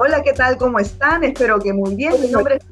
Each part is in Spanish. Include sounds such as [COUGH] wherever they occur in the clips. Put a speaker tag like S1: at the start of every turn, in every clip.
S1: Hola, ¿qué tal? ¿Cómo están? Espero que muy bien. Mi nombre es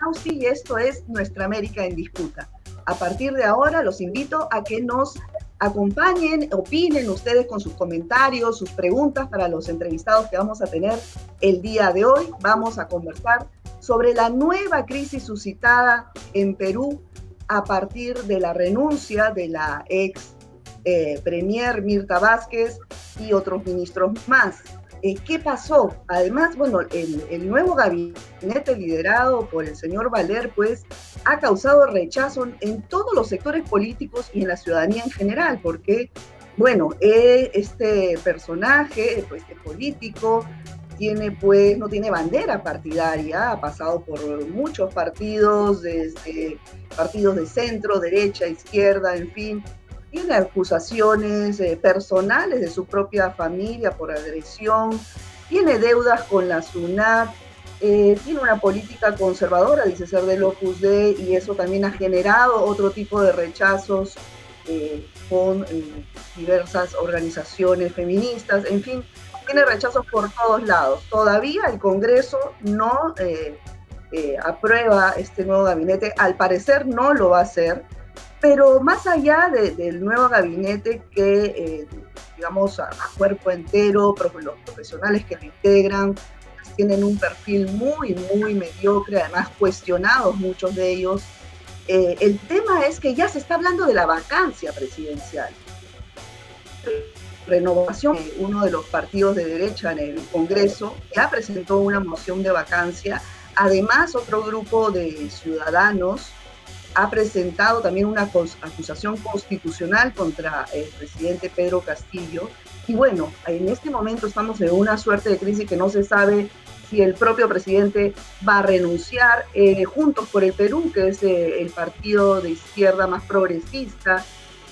S1: Nausi y esto es Nuestra América en Disputa. A partir de ahora los invito a que nos acompañen, opinen ustedes con sus comentarios, sus preguntas para los entrevistados que vamos a tener el día de hoy. Vamos a conversar sobre la nueva crisis suscitada en Perú a partir de la renuncia de la ex eh, premier Mirta Vázquez y otros ministros más. Eh, ¿Qué pasó? Además, bueno, el, nuevo gabinete liderado por el señor Valer, pues, ha causado rechazo en todos los sectores políticos y en la ciudadanía en general, porque, bueno, eh, este personaje, pues, este político, tiene, pues, no tiene bandera partidaria, ha pasado por muchos partidos, partidos de centro, derecha, izquierda, en fin, tiene acusaciones eh, personales de su propia familia por agresión, tiene deudas con la SUNAT, eh, tiene una política conservadora, dice ser del Opus Dei, y eso también ha generado otro tipo de rechazos eh, con diversas organizaciones feministas, en fin, tiene rechazos por todos lados. Todavía el Congreso no aprueba este nuevo gabinete, al parecer no lo va a hacer pero más allá del nuevo gabinete que, eh, digamos, a, cuerpo entero, los profesionales que lo integran pues, tienen un perfil muy, muy mediocre, además cuestionados muchos de ellos. Eh, el tema es que ya se está hablando de la vacancia presidencial. Renovación, uno de los partidos de derecha en el Congreso, ya presentó una moción de vacancia. Además, otro grupo de ciudadanos ha presentado también una acusación constitucional contra el presidente Pedro Castillo. Y bueno, en este momento estamos en una suerte de crisis que no se sabe si el propio presidente va a renunciar. Eh, Juntos por el Perú, que es eh, el partido de izquierda más progresista,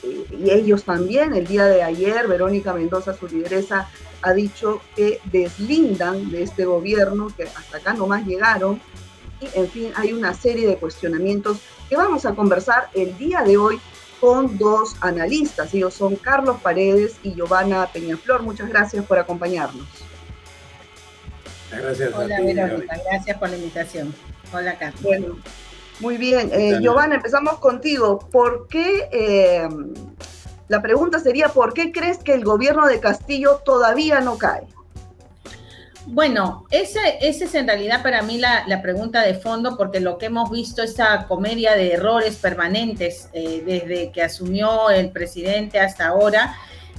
S1: eh, y ellos también, el día de ayer, Verónica Mendoza, su lideresa, ha dicho que deslindan de este gobierno, que hasta acá nomás llegaron, y en fin, hay una serie de cuestionamientos que vamos a conversar el día de hoy con dos analistas. Ellos son Carlos Paredes y Giovanna Peñaflor. Muchas gracias por acompañarnos.
S2: Gracias.
S3: Hola, Verónica. Gracias por la invitación. Hola, Carlos.
S1: Bueno, muy bien. Eh, Giovanna, empezamos contigo. ¿Por qué? Eh, la pregunta sería, ¿por qué crees que el gobierno de Castillo todavía no cae?
S3: Bueno, esa, es en realidad para mí la, pregunta de fondo, porque lo que hemos visto, esa comedia de errores permanentes eh, desde que asumió el presidente hasta ahora,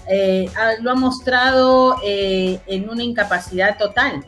S3: eh, lo ha mostrado eh, en una incapacidad total.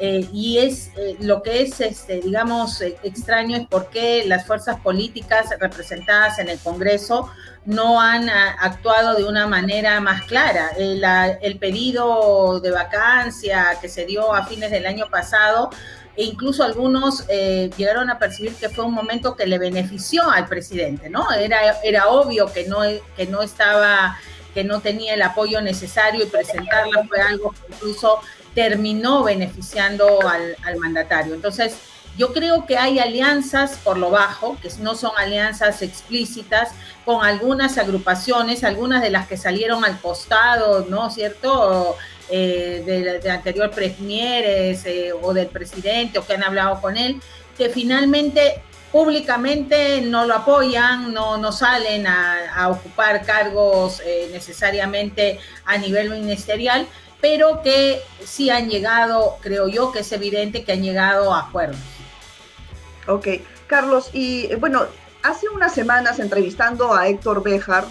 S3: Y es lo que es, este, digamos, extraño es por qué las fuerzas políticas representadas en el Congreso no han ah, actuado de una manera más clara. El, el, pedido de vacancia que se dio a fines del año pasado, e incluso algunos eh, llegaron a percibir que fue un momento que le benefició al presidente, ¿no? Era, era obvio que no, que no estaba, que no tenía el apoyo necesario y presentarla fue algo que incluso terminó beneficiando al, al mandatario. Entonces, yo creo que hay alianzas por lo bajo, que no son alianzas explícitas, con algunas agrupaciones, algunas de las que salieron al costado, ¿no es cierto? Eh, de, anterior premieres eh, o del presidente o que han hablado con él, que finalmente públicamente no lo apoyan, no, no salen a, ocupar cargos eh, necesariamente a nivel ministerial, pero que sí han llegado, creo yo que es evidente que han llegado a acuerdos.
S1: Ok, Carlos, y eh, bueno, hace unas semanas entrevistando a Héctor Bejar,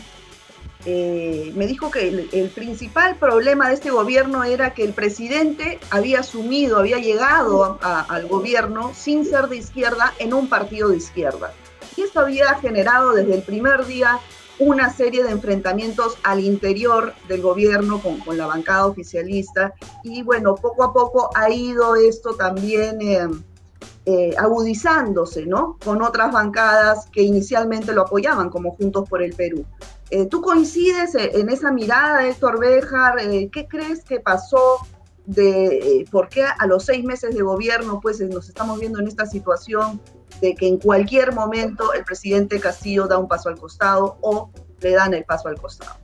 S1: eh, me dijo que el, principal problema de este gobierno era que el presidente había asumido, había llegado al gobierno sin ser de izquierda en un partido de izquierda. Y esto había generado desde el primer día una serie de enfrentamientos al interior del gobierno con, la bancada oficialista. Y bueno, poco a poco ha ido esto también... Eh, eh, agudizándose, ¿no? Con otras bancadas que inicialmente lo apoyaban, como Juntos por el Perú. Eh, ¿Tú coincides en esa mirada, Héctor Béjar? ¿Qué crees que pasó de por qué a los seis meses de gobierno, pues nos estamos viendo en esta situación de que en cualquier momento el presidente Castillo da un paso al costado o le dan el paso al costado?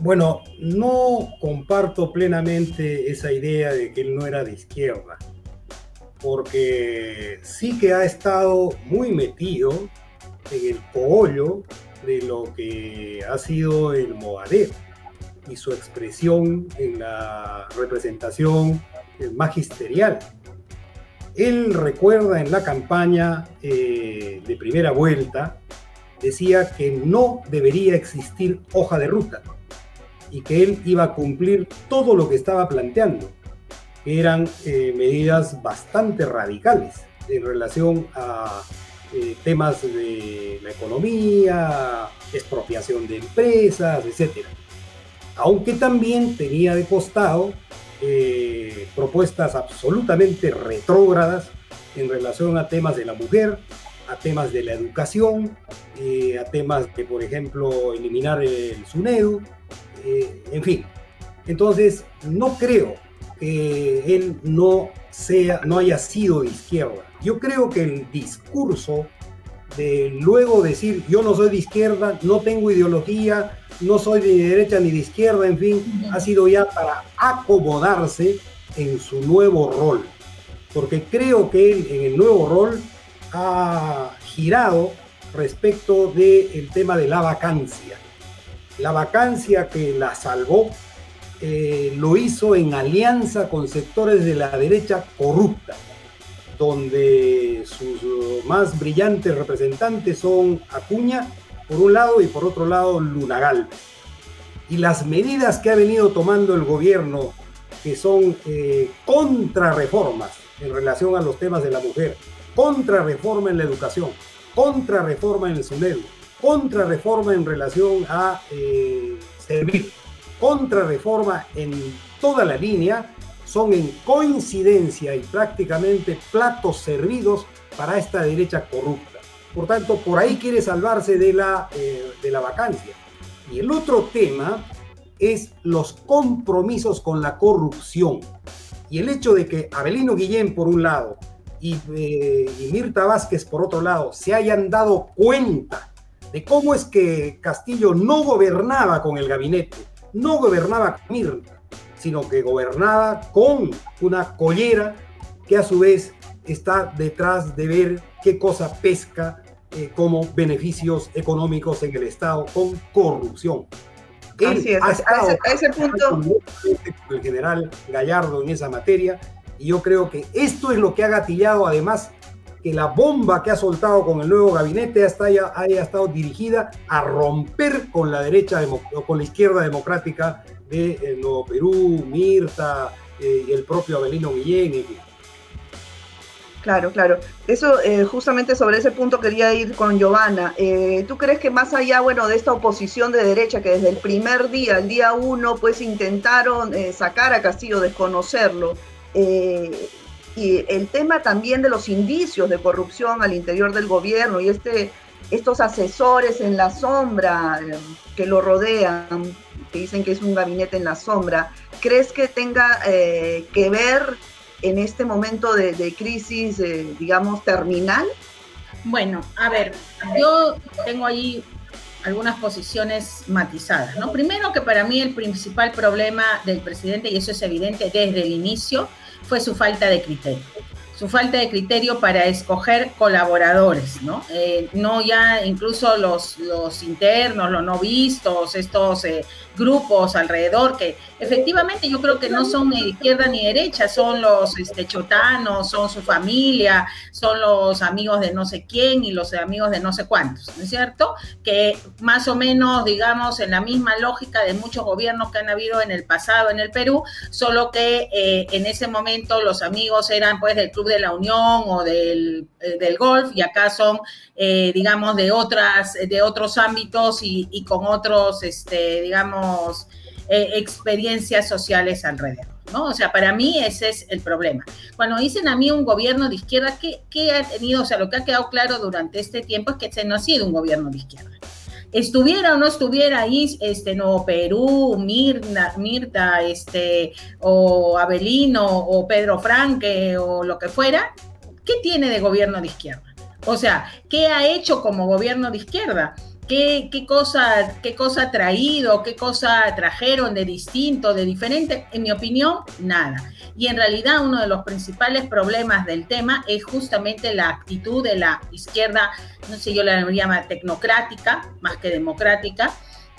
S2: Bueno, no comparto plenamente esa idea de que él no era de izquierda, porque sí que ha estado muy metido en el cogollo de lo que ha sido el Movadero y su expresión en la representación magisterial. Él recuerda en la campaña eh, de primera vuelta, decía que no debería existir hoja de ruta y que él iba a cumplir todo lo que estaba planteando, que eran eh, medidas bastante radicales en relación a eh, temas de la economía, expropiación de empresas, etc. Aunque también tenía de costado eh, propuestas absolutamente retrógradas en relación a temas de la mujer, a temas de la educación, a temas de, por ejemplo, eliminar el SUNEDU, eh, en fin. Entonces, no creo que él no, sea, no haya sido de izquierda. Yo creo que el discurso de luego decir yo no soy de izquierda, no tengo ideología, no soy de derecha ni de izquierda, en fin, ha sido ya para acomodarse en su nuevo rol. Porque creo que él en el nuevo rol ha girado respecto del tema de la vacancia. La vacancia que la salvó eh, lo hizo en alianza con sectores de la derecha corrupta, donde sus más brillantes representantes son Acuña, por un lado, y por otro lado, Lunagal. Y las medidas que ha venido tomando el gobierno, que son eh, contrarreformas en relación a los temas de la mujer, contrarreforma en la educación, contrarreforma en el SUNEDU, contrarreforma en relación a eh, servir, contrarreforma en toda la línea, son en coincidencia y prácticamente platos servidos para esta derecha corrupta. Por tanto, por ahí quiere salvarse de la, eh, de la vacancia. Y el otro tema es los compromisos con la corrupción. Y el hecho de que Abelino Guillén, por un lado, y, eh, y Mirta Vázquez, por otro lado, se hayan dado cuenta de cómo es que Castillo no gobernaba con el gabinete, no gobernaba con Mirta, sino que gobernaba con una collera que a su vez está detrás de ver qué cosa pesca eh, como beneficios económicos en el Estado con corrupción.
S1: Así es, a ese, punto.
S2: El general Gallardo en esa materia, y yo creo que esto es lo que ha gatillado además que la bomba que ha soltado con el nuevo gabinete haya, haya estado dirigida a romper con la derecha con la izquierda democrática de eh, Nuevo Perú, Mirta eh, el propio Abelino Guillén.
S1: Claro, claro. Eso, eh, justamente sobre ese punto quería ir con Giovanna. ¿Tú crees que más allá, bueno, de esta oposición de derecha que desde el primer día, el día uno, pues intentaron sacar a Castillo, desconocerlo, y el tema también de los indicios de corrupción al interior del gobierno y este, estos asesores en la sombra eh, que lo rodean, que dicen que es un gabinete en la sombra, ¿crees que tenga eh, que ver en este momento de, crisis, eh, digamos, terminal?
S3: Bueno, a ver, yo tengo ahí algunas posiciones matizadas, ¿no? Primero que para mí el principal problema del presidente, y eso es evidente desde el inicio, fue su falta de criterio su falta de criterio para escoger colaboradores, ¿no? Eh, no ya incluso los, los internos, los no vistos, estos grupos alrededor, que efectivamente yo creo que no son ni izquierda ni derecha, son los este, chotanos, son su familia, son los amigos de no sé quién y los amigos de no sé cuántos, ¿no es cierto? Que más o menos, digamos, en la misma lógica de muchos gobiernos que han habido en el pasado en el Perú, solo que eh, en ese momento los amigos eran pues del Club de la Unión o del, eh, del golf y acá son, eh, digamos, de, otras, de otros ámbitos y, con otros, este, digamos, eh, experiencias sociales alrededor. ¿no? O sea, para mí ese es el problema. Cuando dicen a mí un gobierno de izquierda, ¿qué, ¿qué, ha tenido? O sea, lo que ha quedado claro durante este tiempo es que se no ha sido un gobierno de izquierda. Estuviera o no estuviera ahí este Nuevo Perú, Mirta, Mirta este, o Abelino o Pedro Franque o lo que fuera, ¿qué tiene de gobierno de izquierda? O sea, ¿qué ha hecho como gobierno de izquierda? ¿Qué, cosa, ¿Qué cosa ha traído? ¿Qué cosa trajeron de distinto, de diferente? En mi opinión, nada. Y en realidad uno de los principales problemas del tema es justamente la actitud de la izquierda, no sé, yo la llamo tecnocrática, más que democrática,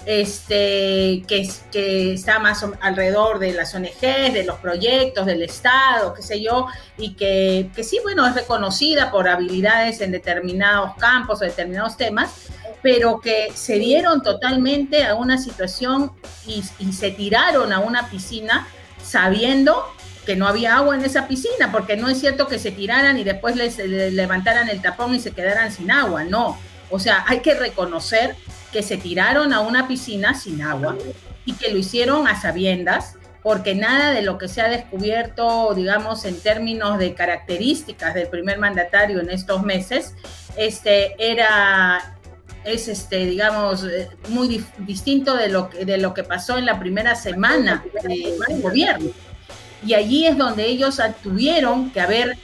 S3: este, que, que está más alrededor de las ONGs, de los proyectos, del Estado, qué sé yo, y que, que sí, bueno, es reconocida por habilidades en determinados campos o determinados temas, pero que se dieron totalmente a una situación y, se tiraron a una piscina sabiendo que no había agua en esa piscina, porque no es cierto que se tiraran y después les, les levantaran el tapón y se quedaran sin agua, no. O sea, hay que reconocer que se tiraron a una piscina sin agua y que lo hicieron a sabiendas, porque nada de lo que se ha descubierto, digamos, en términos de características del primer mandatario en estos meses, este, era, es, este, digamos, eh, muy distinto de lo, que, de lo que pasó en la primera semana del gobierno. Y allí es donde ellos tuvieron que haber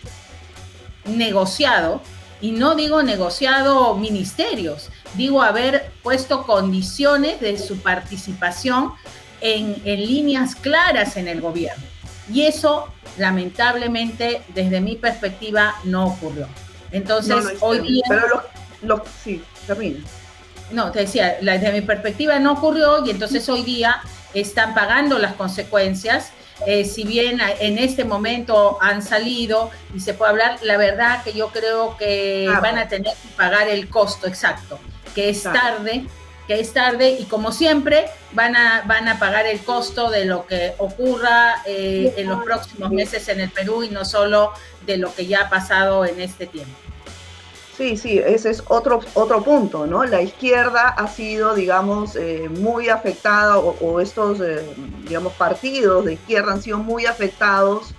S3: negociado, y no digo negociado ministerios, digo haber puesto condiciones de su participación en, líneas claras en el gobierno. Y eso, lamentablemente, desde mi perspectiva, no ocurrió. Entonces, hoy día...
S1: Pero los, sí, termina.
S3: No, te decía, desde mi perspectiva no ocurrió y entonces hoy día están pagando las consecuencias. Eh, si bien en este momento han salido y se puede hablar, la verdad que yo creo que ah, van a tener que pagar el costo exacto que es tarde, que es tarde y como siempre van a, van a pagar el costo de lo que ocurra eh, en los próximos meses en el Perú y no solo de lo que ya ha pasado en este tiempo.
S1: Sí, sí, ese es otro, otro punto, ¿no? La izquierda ha sido, digamos, eh, muy afectada, o, estos, eh, digamos, partidos de izquierda han sido muy afectados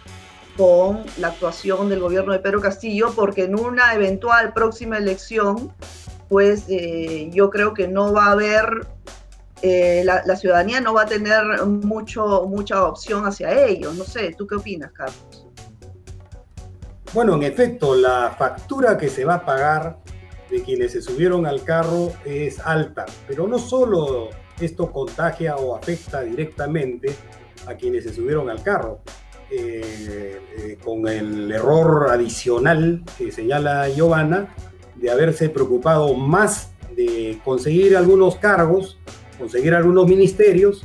S1: con la actuación del gobierno de Pedro Castillo, porque en una eventual próxima elección pues eh, yo creo que no va a haber, eh, la, ciudadanía no va a tener mucho, mucha opción hacia ellos. No sé, ¿tú qué opinas, Carlos?
S2: Bueno, en efecto, la factura que se va a pagar de quienes se subieron al carro es alta, pero no solo esto contagia o afecta directamente a quienes se subieron al carro, eh, con el error adicional que señala Giovanna, de haberse preocupado más de conseguir algunos cargos, conseguir algunos ministerios,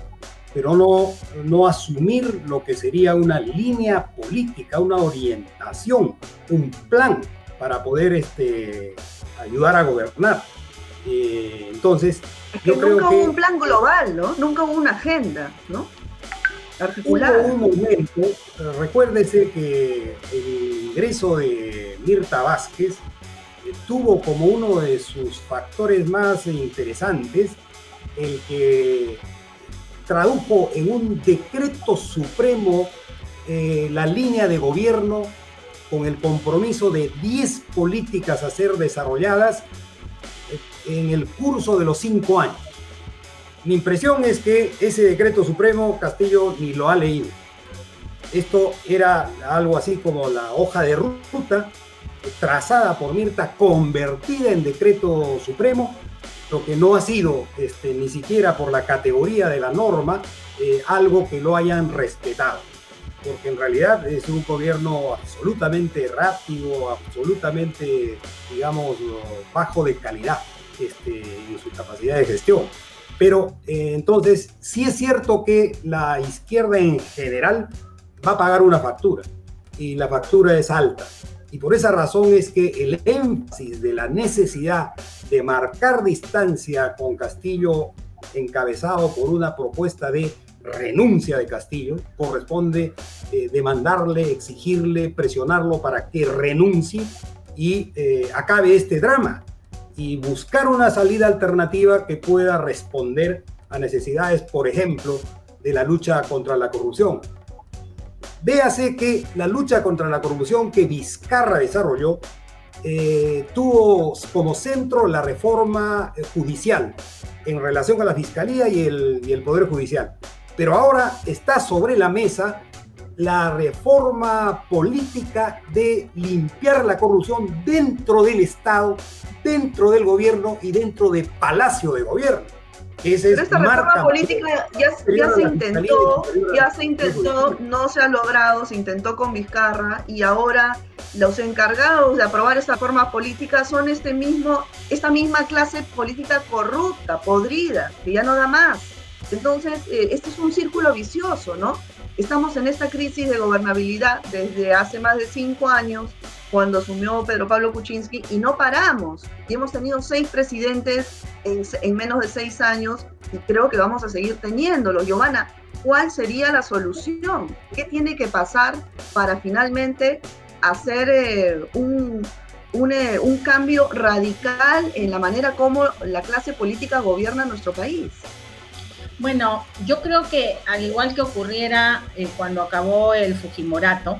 S2: pero no, no asumir lo que sería una línea política, una orientación, un plan para poder este, ayudar a gobernar. Eh, entonces,
S1: yo creo nunca hubo un plan global, ¿no? Nunca hubo una agenda, ¿no?
S2: Articulada. Hubo un momento, recuérdese que el ingreso de Mirta Vázquez tuvo como uno de sus factores más interesantes el que tradujo en un decreto supremo eh, la línea de gobierno con el compromiso de 10 políticas a ser desarrolladas en el curso de los cinco años. Mi impresión es que ese decreto supremo Castillo ni lo ha leído. Esto era algo así como la hoja de ruta trazada por Mirta, convertida en decreto supremo, lo que no ha sido este, ni siquiera por la categoría de la norma eh, algo que lo hayan respetado, porque en realidad es un gobierno absolutamente rápido, absolutamente, digamos, bajo de calidad este, en su capacidad de gestión. Pero eh, entonces, sí es cierto que la izquierda en general va a pagar una factura y la factura es alta. Y por esa razón es que el énfasis de la necesidad de marcar distancia con Castillo encabezado por una propuesta de renuncia de Castillo, corresponde eh, demandarle, exigirle, presionarlo para que renuncie y eh, acabe este drama y buscar una salida alternativa que pueda responder a necesidades, por ejemplo, de la lucha contra la corrupción. Véase que la lucha contra la corrupción que Vizcarra desarrolló eh, tuvo como centro la reforma judicial en relación a la fiscalía y el, y el Poder Judicial. Pero ahora está sobre la mesa la reforma política de limpiar la corrupción dentro del Estado, dentro del gobierno y dentro del Palacio de Gobierno.
S1: Pero esta reforma política ya, se intentó, ya se intentó, no se ha logrado, se intentó con Vizcarra y ahora los encargados de aprobar esta reforma política son este mismo, esta misma clase política corrupta, podrida, que ya no da más. Entonces, eh, este es un círculo vicioso, ¿no? Estamos en esta crisis de gobernabilidad desde hace más de cinco años, cuando asumió Pedro Pablo Kuczynski, y no paramos. Y hemos tenido seis presidentes en, menos de seis años, y creo que vamos a seguir teniéndolo. Giovanna, ¿cuál sería la solución? ¿Qué tiene que pasar para finalmente hacer eh, un, eh, un cambio radical en la manera como la clase política gobierna nuestro país?
S3: Bueno, yo creo que al igual que ocurriera eh, cuando acabó el Fujimorato,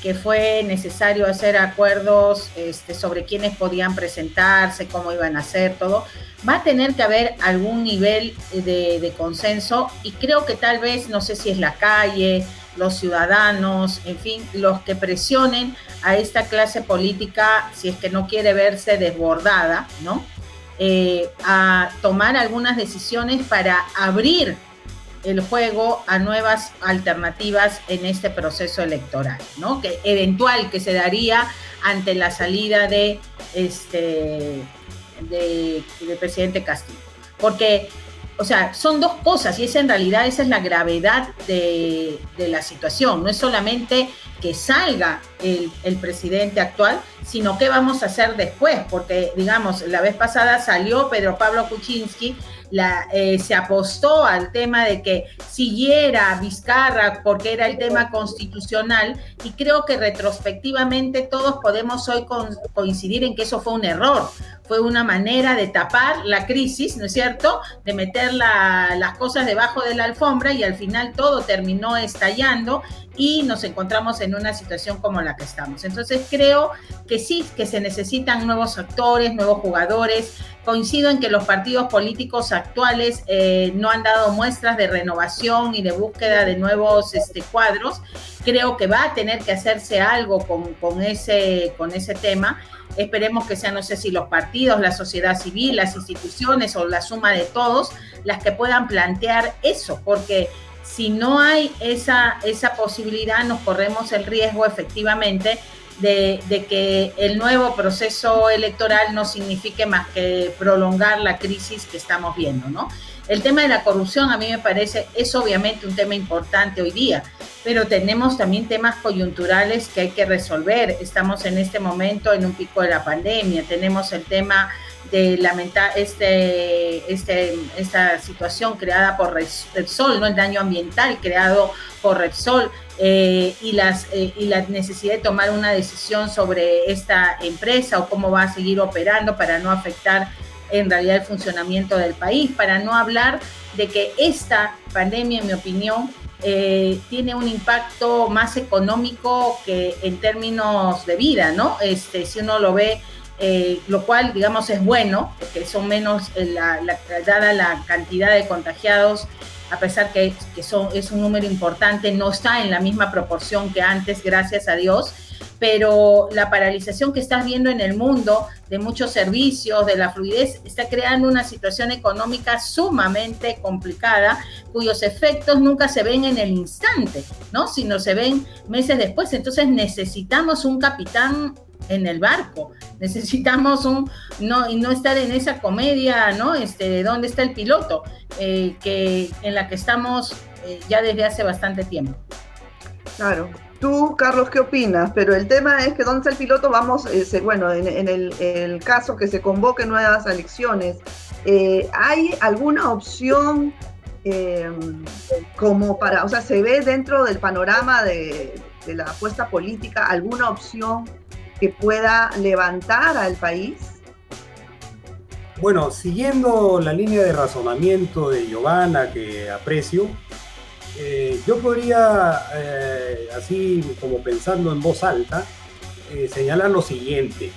S3: que fue necesario hacer acuerdos este, sobre quiénes podían presentarse, cómo iban a hacer todo, va a tener que haber algún nivel de, de, consenso y creo que tal vez, no sé si es la calle, los ciudadanos, en fin, los que presionen a esta clase política si es que no quiere verse desbordada, ¿no? Eh, a tomar algunas decisiones para abrir el juego a nuevas alternativas en este proceso electoral, ¿no? Que eventual que se daría ante la salida de este de, presidente Castillo. Porque, o sea, son dos cosas y es en realidad esa es la gravedad de, de la situación. No es solamente que salga el, el, presidente actual, sino qué vamos a hacer después, porque digamos, la vez pasada salió Pedro Pablo Kuczynski, la, eh, se apostó al tema de que siguiera Vizcarra porque era el tema constitucional y creo que retrospectivamente todos podemos hoy coincidir en que eso fue un error, fue una manera de tapar la crisis, ¿no es cierto? De meter las cosas debajo de la alfombra y al final todo terminó estallando y nos encontramos en una situación como la que estamos. Entonces creo que sí, que se necesitan nuevos actores, nuevos jugadores. Coincido en que los partidos políticos actuales eh, no han dado muestras de renovación y de búsqueda de nuevos este, cuadros. Creo que va a tener que hacerse algo con, ese, con ese tema. Esperemos que sean, no sé si los partidos, la sociedad civil, las instituciones o la suma de todos las que puedan plantear eso, porque si no hay esa, esa posibilidad, nos corremos el riesgo efectivamente de, que el nuevo proceso electoral no signifique más que prolongar la crisis que estamos viendo, ¿no? El tema de la corrupción a mí me parece es obviamente un tema importante hoy día, pero tenemos también temas coyunturales que hay que resolver. Estamos en este momento en un pico de la pandemia, tenemos el tema de lamentar este, este, esta situación creada por Repsol, ¿no? el daño ambiental creado por Repsol eh, y, eh, y la necesidad de tomar una decisión sobre esta empresa o cómo va a seguir operando para no afectar en realidad el funcionamiento del país, para no hablar de que esta pandemia, en mi opinión, eh, tiene un impacto más económico que en términos de vida, ¿no? Este, si uno lo ve eh, lo cual, digamos, es bueno, porque son menos, eh, la, dada la cantidad de contagiados, a pesar que, son, es un número importante, no está en la misma proporción que antes, gracias a Dios, pero la paralización que estás viendo en el mundo de muchos servicios, de la fluidez, está creando una situación económica sumamente complicada, cuyos efectos nunca se ven en el instante, ¿no? Sino se ven meses después. Entonces necesitamos un capitán en el barco. Necesitamos un no y no estar en esa comedia, ¿no? Este, de dónde está el piloto, eh, que en la que estamos eh, ya desde hace bastante tiempo.
S1: Claro. Tú, Carlos, ¿qué opinas? Pero el tema es que dónde está el piloto, vamos, eh, bueno, en, el, caso que se convoquen nuevas elecciones, ¿hay alguna opción como para, o sea, se ve dentro del panorama de, de la apuesta política alguna opción que pueda levantar al país?
S2: Bueno, siguiendo la línea de razonamiento de Giovanna que aprecio, eh, yo podría, eh, así como pensando en voz alta, eh, señalar lo siguiente.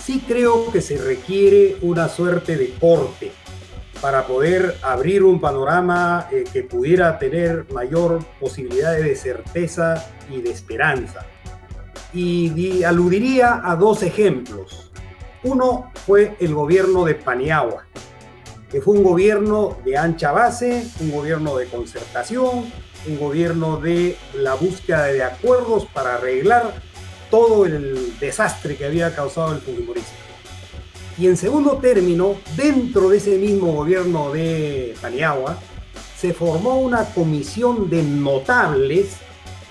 S2: Sí creo que se requiere una suerte de corte para poder abrir un panorama que pudiera tener mayor posibilidad de certeza y de esperanza. Y, aludiría a dos ejemplos. Uno fue el gobierno de Paniagua, que fue un gobierno de ancha base, un gobierno de concertación, un gobierno de la búsqueda de acuerdos para arreglar todo el desastre que había causado el Fujimorismo. Y en segundo término, dentro de ese mismo gobierno de Paniagua, se formó una comisión de notables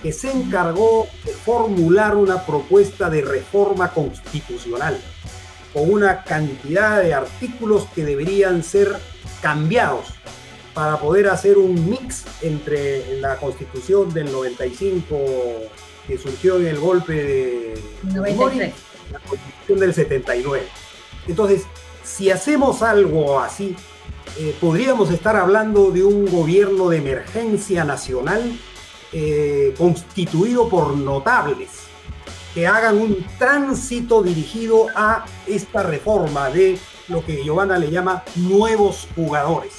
S2: que se encargó de formular una propuesta de reforma constitucional con una cantidad de artículos que deberían ser cambiados para poder hacer un mix entre la constitución del 95 que surgió en el golpe de
S3: 93.
S2: y la constitución del 79. Entonces, si hacemos algo así, eh, podríamos estar hablando de un gobierno de emergencia nacional eh, constituido por notables que hagan un tránsito dirigido a esta reforma de lo que Giovanna le llama nuevos jugadores,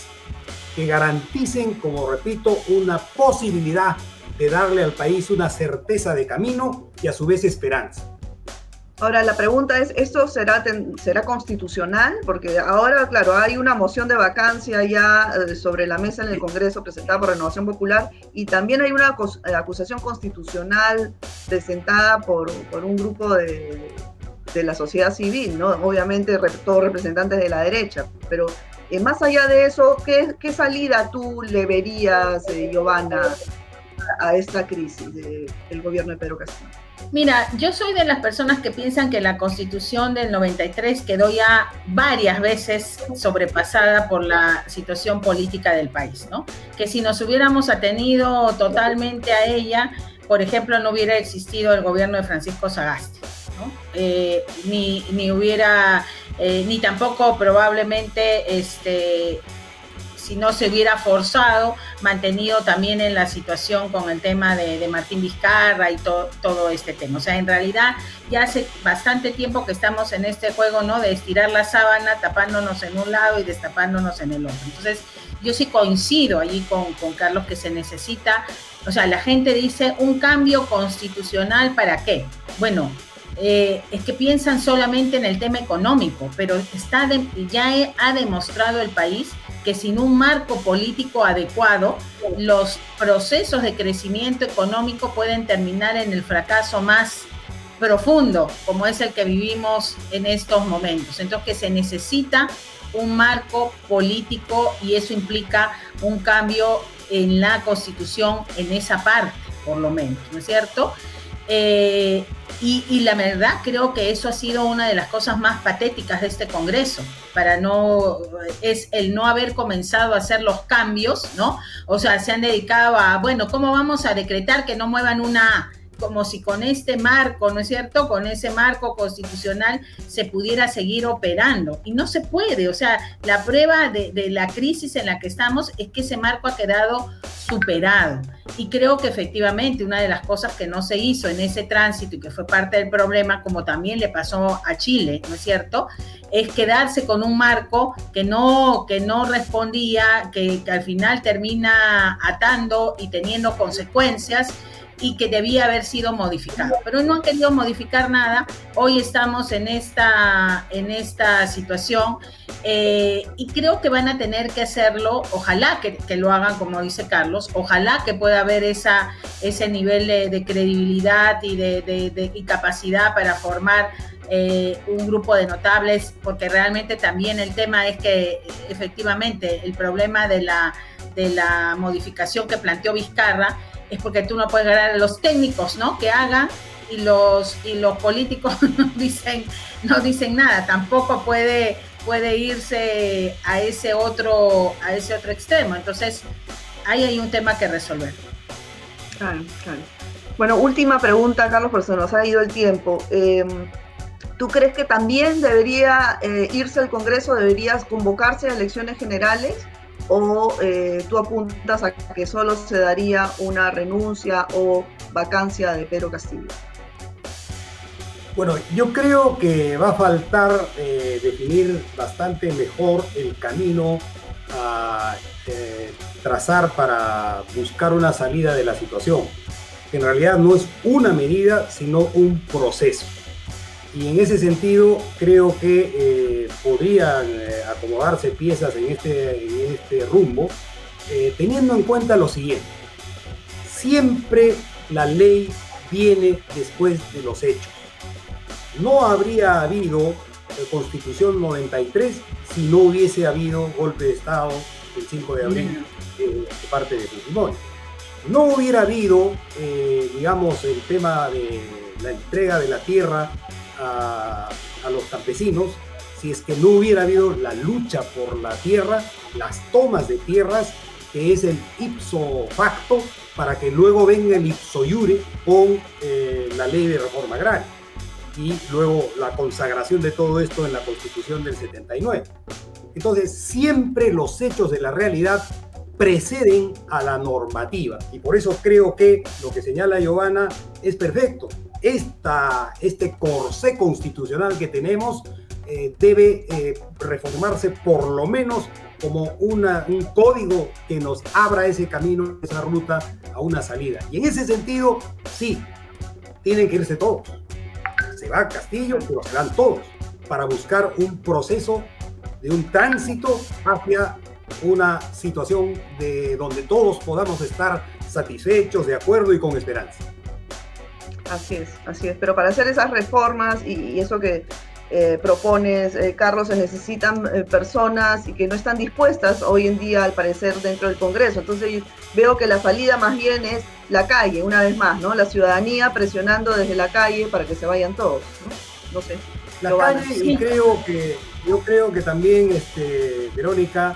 S2: que garanticen, como repito, una posibilidad de darle al país una certeza de camino y a su vez esperanza.
S1: Ahora, la pregunta es, ¿esto será, será constitucional? Porque ahora, claro, hay una moción de vacancia ya eh, sobre la mesa en el Congreso presentada por Renovación Popular y también hay una eh, acusación constitucional presentada por, por un grupo de, de, la sociedad civil, ¿no? Obviamente todos representantes de la derecha, pero eh, más allá de eso, ¿qué, ¿qué, salida tú le verías, Giovanna, a esta crisis del gobierno de Pedro Castillo?
S3: Mira, yo soy de las personas que piensan que la constitución del 93 quedó ya varias veces sobrepasada por la situación política del país, ¿no? Que si nos hubiéramos atenido totalmente a ella, por ejemplo, no hubiera existido el gobierno de Francisco Sagasti, ¿no? Eh, ni, ni, hubiera, eh, ni tampoco probablemente este, si no se hubiera forzado, mantenido también en la situación con el tema de, Martín Vizcarra y todo este tema. O sea, en realidad ya hace bastante tiempo que estamos en este juego, ¿no? De estirar la sábana, tapándonos en un lado y destapándonos en el otro. Entonces, yo sí coincido allí con, Carlos que se necesita, o sea, la gente dice un cambio constitucional para qué. Bueno, eh, es que piensan solamente en el tema económico, pero está ya ha demostrado el país que sin un marco político adecuado, los procesos de crecimiento económico pueden terminar en el fracaso más profundo, como es el que vivimos en estos momentos. Entonces, que se necesita un marco político y eso implica un cambio en la constitución en esa parte, por lo menos, ¿no es cierto? Eh, y, la verdad creo que eso ha sido una de las cosas más patéticas de este Congreso, para no, es el no haber comenzado a hacer los cambios, ¿no? O sea, se han dedicado a, bueno, ¿cómo vamos a decretar que no muevan una como si con este marco, ¿no es cierto? Con ese marco constitucional se pudiera seguir operando. Y no se puede, o sea, la prueba de, la crisis en la que estamos es que ese marco ha quedado superado. Y creo que efectivamente una de las cosas que no se hizo en ese tránsito y que fue parte del problema, como también le pasó a Chile, ¿no es cierto? Es quedarse con un marco que no, que no respondía, que, que al final termina atando y teniendo consecuencias y que debía haber sido modificado. Pero no han querido modificar nada. Hoy estamos en esta, en esta situación eh, y creo que van a tener que hacerlo. Ojalá que, lo hagan como dice Carlos. Ojalá que pueda haber esa, ese nivel de, credibilidad y de, de, capacidad para formar eh, un grupo de notables, porque realmente también el tema es que efectivamente el problema de la, de la modificación que planteó Vizcarra es porque tú no puedes ganar a los técnicos, ¿no? Que hagan y los, y los políticos [LAUGHS] no dicen, no dicen nada. Tampoco puede, puede irse a ese otro, a ese otro extremo. Entonces, ahí hay un tema que resolver.
S1: Claro, claro. Bueno, última pregunta, Carlos, porque se nos ha ido el tiempo. Em, ¿Tú crees que también debería eh, irse al Congreso, deberías convocarse a elecciones generales? O eh, tú apuntas a que solo se daría una renuncia o vacancia de Pedro Castillo?
S2: Bueno, yo creo que va a faltar eh, definir bastante mejor el camino a trazar para buscar una salida de la situación. En realidad no es una medida, sino un proceso. Y en ese sentido creo que eh, podrían eh, acomodarse piezas en este, en este rumbo, eh, teniendo en cuenta lo siguiente. Siempre la ley viene después de los hechos. No habría habido Constitución 93 si no hubiese habido golpe de Estado el 5 de abril de parte de Fujimori. No hubiera habido, digamos, el tema de la entrega de la tierra a, los campesinos si es que no hubiera habido la lucha por la tierra, las tomas de tierras, que es el ipso facto, para que luego venga el ipso iure con eh, la ley de reforma agraria y luego la consagración de todo esto en la constitución del 79. Entonces, siempre los hechos de la realidad preceden a la normativa y por eso creo que lo que señala Giovanna es perfecto esta, este corsé constitucional que tenemos eh, debe eh, reformarse por lo menos como una, un código que nos abra ese camino, esa ruta a una salida. Y en ese sentido, sí, tienen que irse todos. Se va Castillo, pero se van todos para buscar un proceso de un tránsito hacia una situación de donde todos podamos estar satisfechos, de acuerdo y con esperanza.
S1: Así es, así es. Pero para hacer esas reformas y, eso que eh, propones, eh, Carlos, se necesitan eh, personas y que no están dispuestas hoy en día, al parecer, dentro del Congreso. Entonces veo que la salida más bien es la calle, una vez más, ¿no? La ciudadanía presionando desde la calle para que se vayan todos, ¿no? No sé.
S2: La calle, y creo que, yo creo que también, este, Verónica,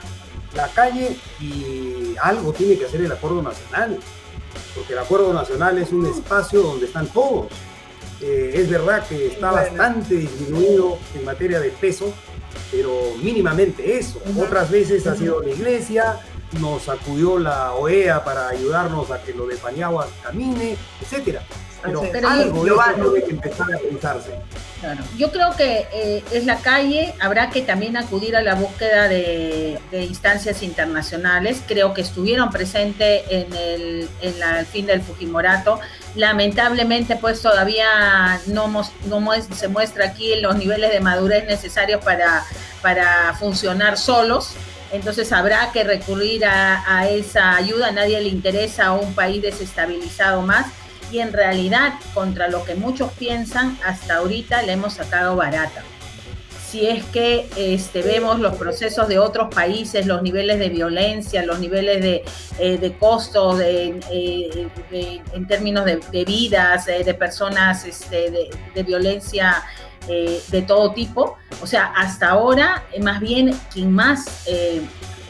S2: la calle y algo tiene que hacer el acuerdo nacional porque el acuerdo nacional es un espacio donde están todos. Eh, es verdad que está bastante disminuido en materia de peso, pero mínimamente eso. Otras veces ha sido la iglesia, nos acudió la OEA para ayudarnos a que lo de Paniagua camine, etcétera. Pero, algo de que empezar a pensarse.
S3: Yo creo que eh, es la calle, habrá que también acudir a la búsqueda de, instancias internacionales. Creo que estuvieron presentes en el, fin del Fujimorato. Lamentablemente, pues todavía no, no se muestra aquí los niveles de madurez necesarios para, para funcionar solos. Entonces habrá que recurrir a, a esa ayuda. A nadie le interesa a un país desestabilizado más y en realidad contra lo que muchos piensan, hasta ahorita le hemos sacado barata. Si es que este, vemos los procesos de otros países, los niveles de violencia, los niveles de, eh, costos de, eh, en términos de, vidas, eh, de personas este, de, violencia de todo tipo, o sea, hasta ahora, más bien, quien más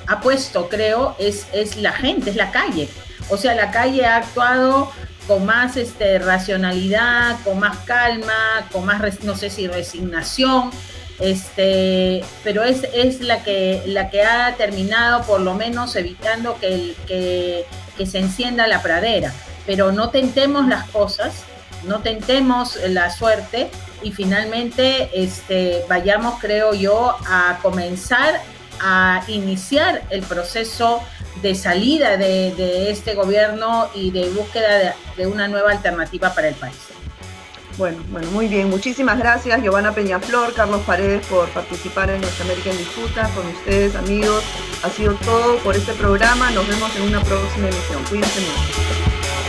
S3: ha puesto, creo, es, es la gente, es la calle. O sea, la calle ha actuado con más este, racionalidad, con más calma, con más, no sé si resignación, este, pero es, es la, que, la que ha terminado por lo menos evitando que, que, se encienda la pradera. Pero no tentemos las cosas, no tentemos la suerte y finalmente este, vayamos, creo yo, a comenzar a iniciar el proceso de salida de, este gobierno y de búsqueda de, una nueva alternativa para el país.
S1: Bueno, bueno, muy bien. Muchísimas gracias, Giovanna Peñaflor, Carlos Paredes, por participar en nuestra América en Disputa. Con ustedes, amigos, ha sido todo por este programa. Nos vemos en una próxima emisión. Cuídense mucho.